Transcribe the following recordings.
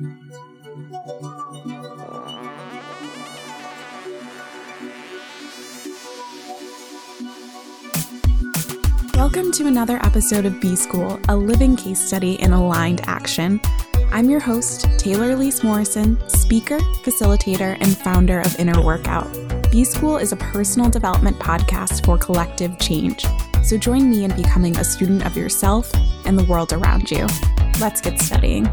Welcome to another episode of B School, a living case study in aligned action. I'm your host, Taylor Elyse Morrison, speaker, facilitator, and founder of Inner Workout. B School is a personal development podcast for collective change. So join me in becoming a student of yourself and the world around you. Let's get studying.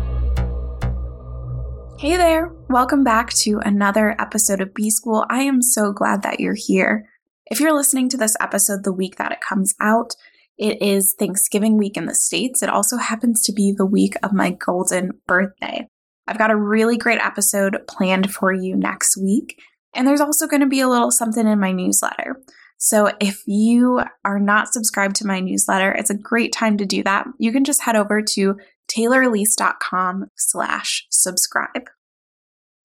Hey there, welcome back to another episode of B School. I am so glad that you're here. If you're listening to this episode the week that it comes out, it is Thanksgiving week in the States. It also happens to be the week of my golden birthday. I've got a really great episode planned for you next week. And there's also going to be a little something in my newsletter. So if you are not subscribed to my newsletter, it's a great time to do that. You can just head over to taylorelyse.com slash subscribe.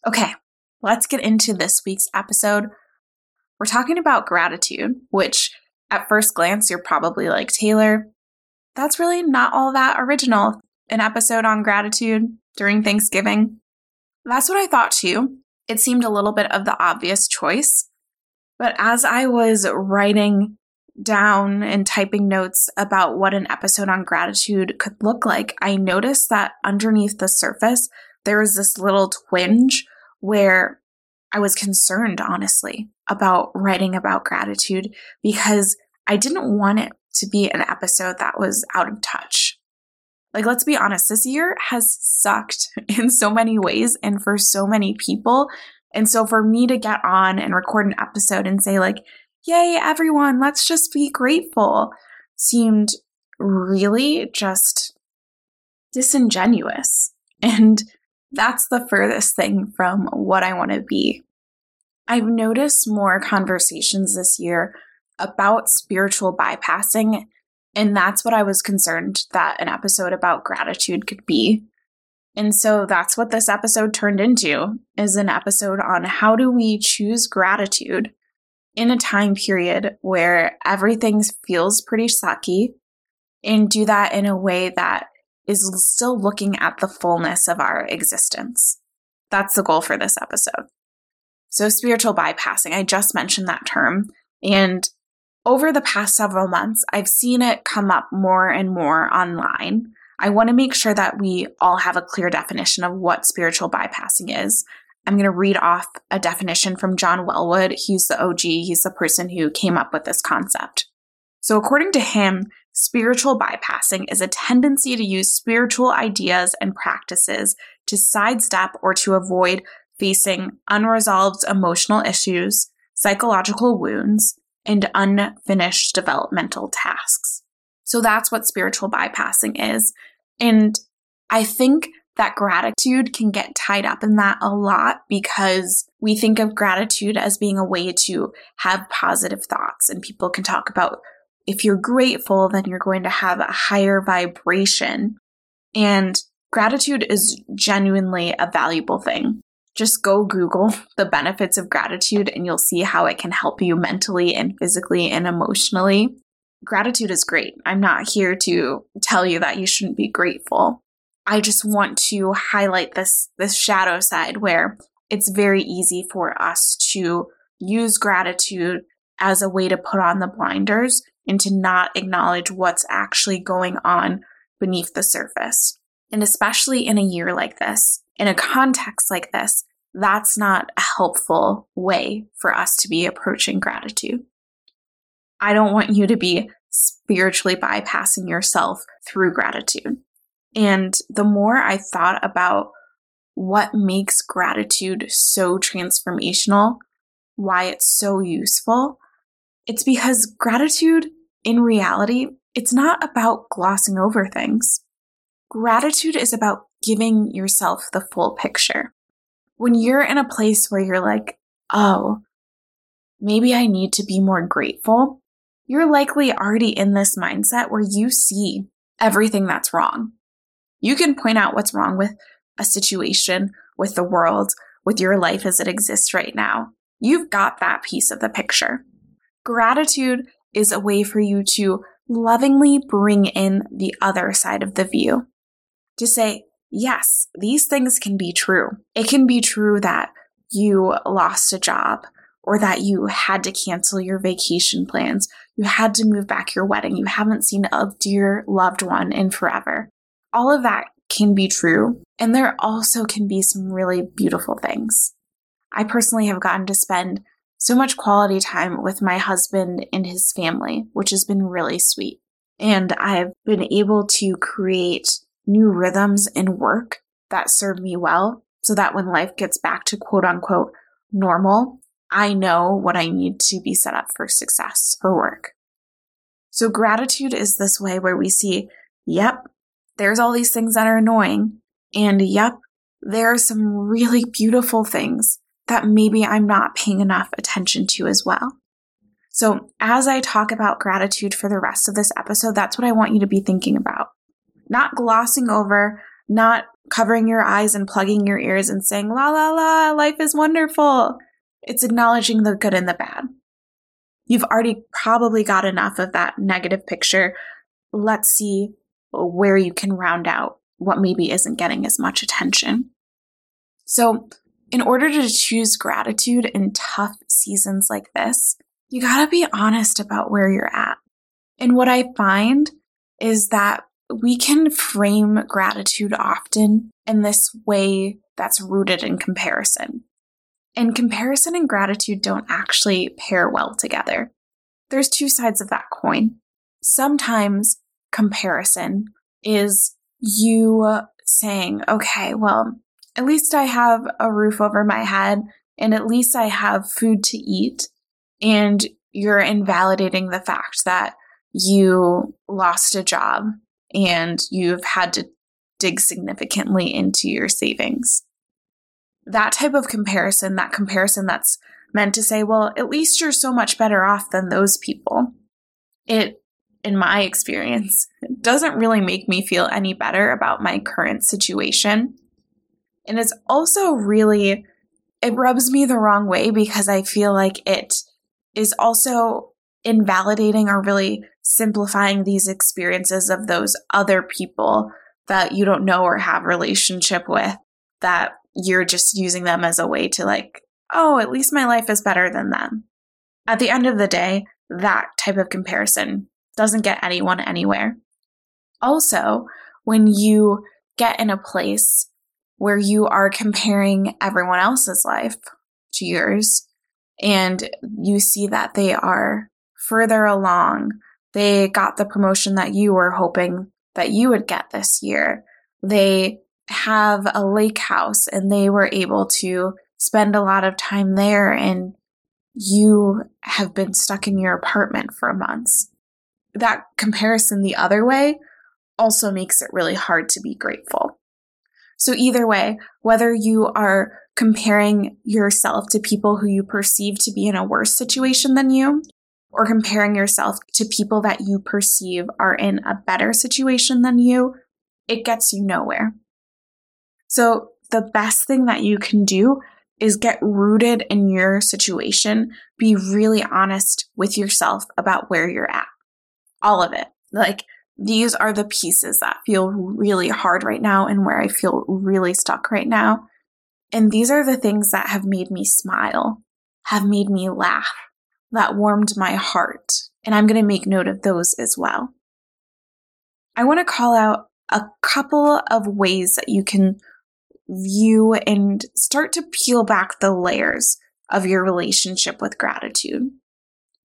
Okay, let's get into this week's episode. We're talking about gratitude, which at first glance, you're probably like, Taylor, that's really not all that original. An episode on gratitude during Thanksgiving. That's what I thought too. It seemed a little bit of the obvious choice. But as I was writing down and typing notes about what an episode on gratitude could look like, I noticed that underneath the surface, there was this little twinge where I was concerned, honestly, about writing about gratitude because I didn't want it to be an episode that was out of touch. Like, let's be honest, this year has sucked in so many ways and for so many people. And so for me to get on and record an episode and say, like, yay, everyone, let's just be grateful seemed really just disingenuous. And that's the furthest thing from what I want to be. I've noticed more conversations this year about spiritual bypassing. And that's what I was concerned that an episode about gratitude could be. And so that's what this episode turned into is an episode on how do we choose gratitude in a time period where everything feels pretty sucky and do that in a way that is still looking at the fullness of our existence. That's the goal for this episode. So spiritual bypassing, I just mentioned that term and over the past several months, I've seen it come up more and more online. I want to make sure that we all have a clear definition of what spiritual bypassing is. I'm going to read off a definition from John Welwood. He's the OG, he's the person who came up with this concept. So, according to him, spiritual bypassing is a tendency to use spiritual ideas and practices to sidestep or to avoid facing unresolved emotional issues, psychological wounds, and unfinished developmental tasks. So that's what spiritual bypassing is. And I think that gratitude can get tied up in that a lot because we think of gratitude as being a way to have positive thoughts. And people can talk about if you're grateful, then you're going to have a higher vibration. And gratitude is genuinely a valuable thing just go Google the benefits of gratitude and you'll see how it can help you mentally and physically and emotionally. Gratitude is great. I'm not here to tell you that you shouldn't be grateful. I just want to highlight this this shadow side where it's very easy for us to use gratitude as a way to put on the blinders and to not acknowledge what's actually going on beneath the surface. And especially in a year like this, in a context like this, that's not a helpful way for us to be approaching gratitude. I don't want you to be spiritually bypassing yourself through gratitude. And the more I thought about what makes gratitude so transformational, why it's so useful, it's because gratitude in reality, it's not about glossing over things. Gratitude is about giving yourself the full picture. When you're in a place where you're like, oh, maybe I need to be more grateful, you're likely already in this mindset where you see everything that's wrong. You can point out what's wrong with a situation, with the world, with your life as it exists right now. You've got that piece of the picture. Gratitude is a way for you to lovingly bring in the other side of the view. To say, yes, these things can be true. It can be true that you lost a job or that you had to cancel your vacation plans. You had to move back your wedding. You haven't seen a dear loved one in forever. All of that can be true. And there also can be some really beautiful things. I personally have gotten to spend so much quality time with my husband and his family, which has been really sweet. And I've been able to create new rhythms in work that serve me well so that when life gets back to quote unquote normal, I know what I need to be set up for success for work. So gratitude is this way where we see, yep, there's all these things that are annoying. And yep, there are some really beautiful things that maybe I'm not paying enough attention to as well. So as I talk about gratitude for the rest of this episode, that's what I want you to be thinking about. Not glossing over, not covering your eyes and plugging your ears and saying, la la la, life is wonderful. It's acknowledging the good and the bad. You've already probably got enough of that negative picture. Let's see where you can round out what maybe isn't getting as much attention. So, in order to choose gratitude in tough seasons like this, you gotta be honest about where you're at. And what I find is that we can frame gratitude often in this way that's rooted in comparison. And comparison and gratitude don't actually pair well together. There's two sides of that coin. Sometimes comparison is you saying, okay, well, at least I have a roof over my head and at least I have food to eat. And you're invalidating the fact that you lost a job and you've had to dig significantly into your savings that type of comparison, that comparison that's meant to say, well, at least you're so much better off than those people. It, in my experience, doesn't really make me feel any better about my current situation. And it's also really, it rubs me the wrong way because I feel like it is also invalidating or really simplifying these experiences of those other people that you don't know or have relationship with that you're just using them as a way to like, oh, at least my life is better than them. At the end of the day, that type of comparison doesn't get anyone anywhere. Also, when you get in a place where you are comparing everyone else's life to yours and you see that they are further along, they got the promotion that you were hoping that you would get this year. They have a lake house and they were able to spend a lot of time there and you have been stuck in your apartment for months. That comparison the other way also makes it really hard to be grateful. So either way, whether you are comparing yourself to people who you perceive to be in a worse situation than you, or comparing yourself to people that you perceive are in a better situation than you, it gets you nowhere. So the best thing that you can do is get rooted in your situation. Be really honest with yourself about where you're at. All of it. Like these are the pieces that feel really hard right now and where I feel really stuck right now. And these are the things that have made me smile, have made me laugh, that warmed my heart. And I'm going to make note of those as well. I want to call out a couple of ways that you can view and start to peel back the layers of your relationship with gratitude.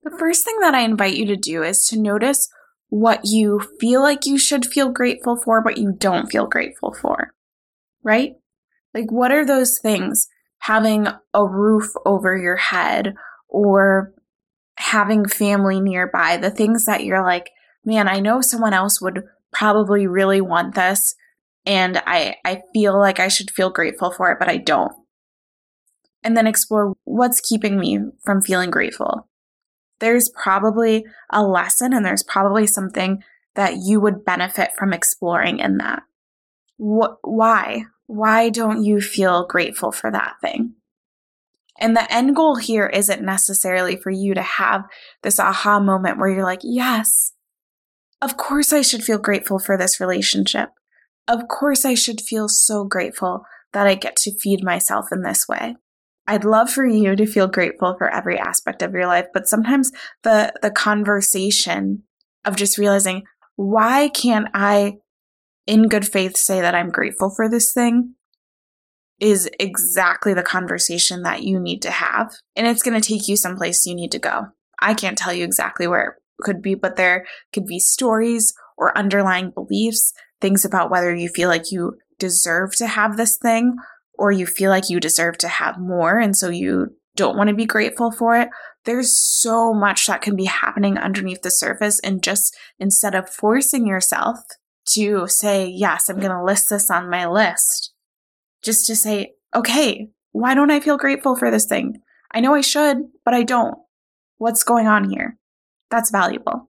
The first thing that I invite you to do is to notice what you feel like you should feel grateful for, but you don't feel grateful for, right? Like, what are those things? Having a roof over your head or having family nearby, the things that you're like, man, I know someone else would probably really want this, and I, I feel like I should feel grateful for it, but I don't. And then explore what's keeping me from feeling grateful. There's probably a lesson and there's probably something that you would benefit from exploring in that. Wh- why? Why don't you feel grateful for that thing? And the end goal here isn't necessarily for you to have this aha moment where you're like, yes, of course I should feel grateful for this relationship. Of course, I should feel so grateful that I get to feed myself in this way. I'd love for you to feel grateful for every aspect of your life, but sometimes the the conversation of just realizing why can't I in good faith say that I'm grateful for this thing is exactly the conversation that you need to have. And it's going to take you someplace you need to go. I can't tell you exactly where it could be, but there could be stories or underlying beliefs, things about whether you feel like you deserve to have this thing or you feel like you deserve to have more. And so you don't want to be grateful for it. There's so much that can be happening underneath the surface. And just instead of forcing yourself to say, yes, I'm going to list this on my list, just to say, okay, why don't I feel grateful for this thing? I know I should, but I don't. What's going on here? That's valuable.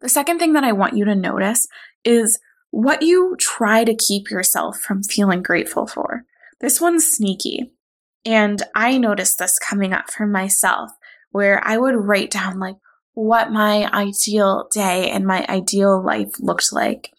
The second thing that I want you to notice is what you try to keep yourself from feeling grateful for. This one's sneaky. And I noticed this coming up for myself, where I would write down like what my ideal day and my ideal life looked like.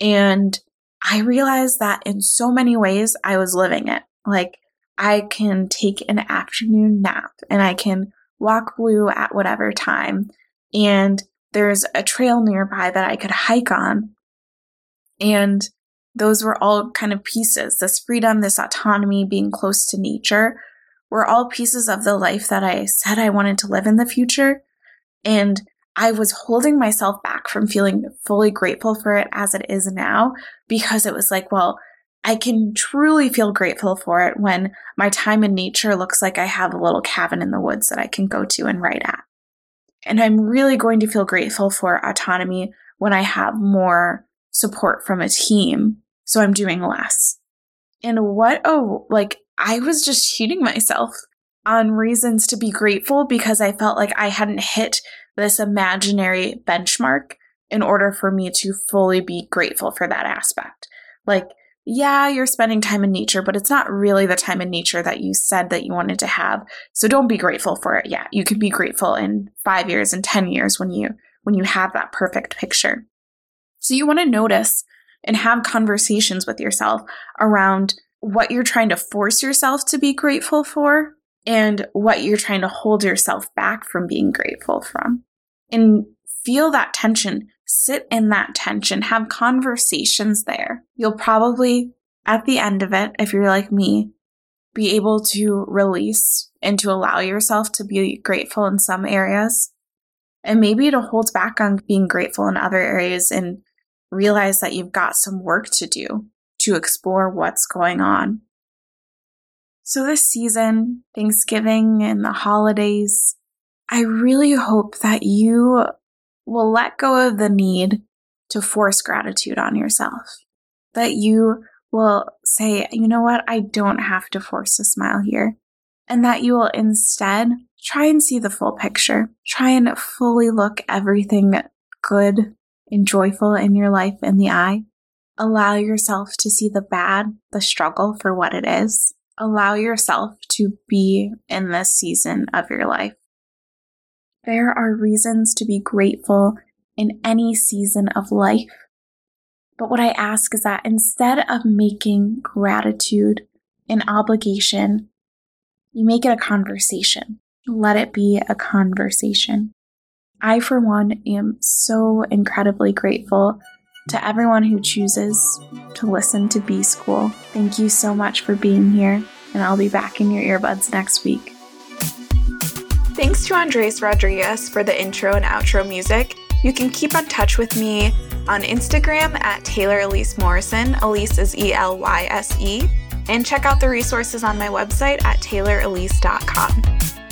And I realized that in so many ways I was living it. Like I can take an afternoon nap and I can walk blue at whatever time. And there's a trail nearby that I could hike on. And those were all kind of pieces this freedom, this autonomy, being close to nature were all pieces of the life that I said I wanted to live in the future. And I was holding myself back from feeling fully grateful for it as it is now because it was like, well, I can truly feel grateful for it when my time in nature looks like I have a little cabin in the woods that I can go to and write at. And I'm really going to feel grateful for autonomy when I have more support from a team. So I'm doing less. And what, oh, like I was just cheating myself on reasons to be grateful because I felt like I hadn't hit this imaginary benchmark in order for me to fully be grateful for that aspect. Like, yeah, you're spending time in nature, but it's not really the time in nature that you said that you wanted to have. So don't be grateful for it yet. You can be grateful in 5 years and 10 years when you when you have that perfect picture. So you want to notice and have conversations with yourself around what you're trying to force yourself to be grateful for and what you're trying to hold yourself back from being grateful from. And feel that tension, sit in that tension, have conversations there. You'll probably, at the end of it, if you're like me, be able to release and to allow yourself to be grateful in some areas. And maybe to hold back on being grateful in other areas and realize that you've got some work to do to explore what's going on. So, this season, Thanksgiving and the holidays, I really hope that you will let go of the need to force gratitude on yourself. That you will say, you know what, I don't have to force a smile here. And that you will instead try and see the full picture. Try and fully look everything good and joyful in your life in the eye. Allow yourself to see the bad, the struggle for what it is. Allow yourself to be in this season of your life. There are reasons to be grateful in any season of life. But what I ask is that instead of making gratitude an obligation, you make it a conversation. Let it be a conversation. I, for one, am so incredibly grateful to everyone who chooses to listen to B School. Thank you so much for being here, and I'll be back in your earbuds next week. Thanks to Andres Rodriguez for the intro and outro music. You can keep in touch with me on Instagram at Taylor Elyse Morrison. Elyse is E L Y S E. And check out the resources on my website at taylorelyse.com.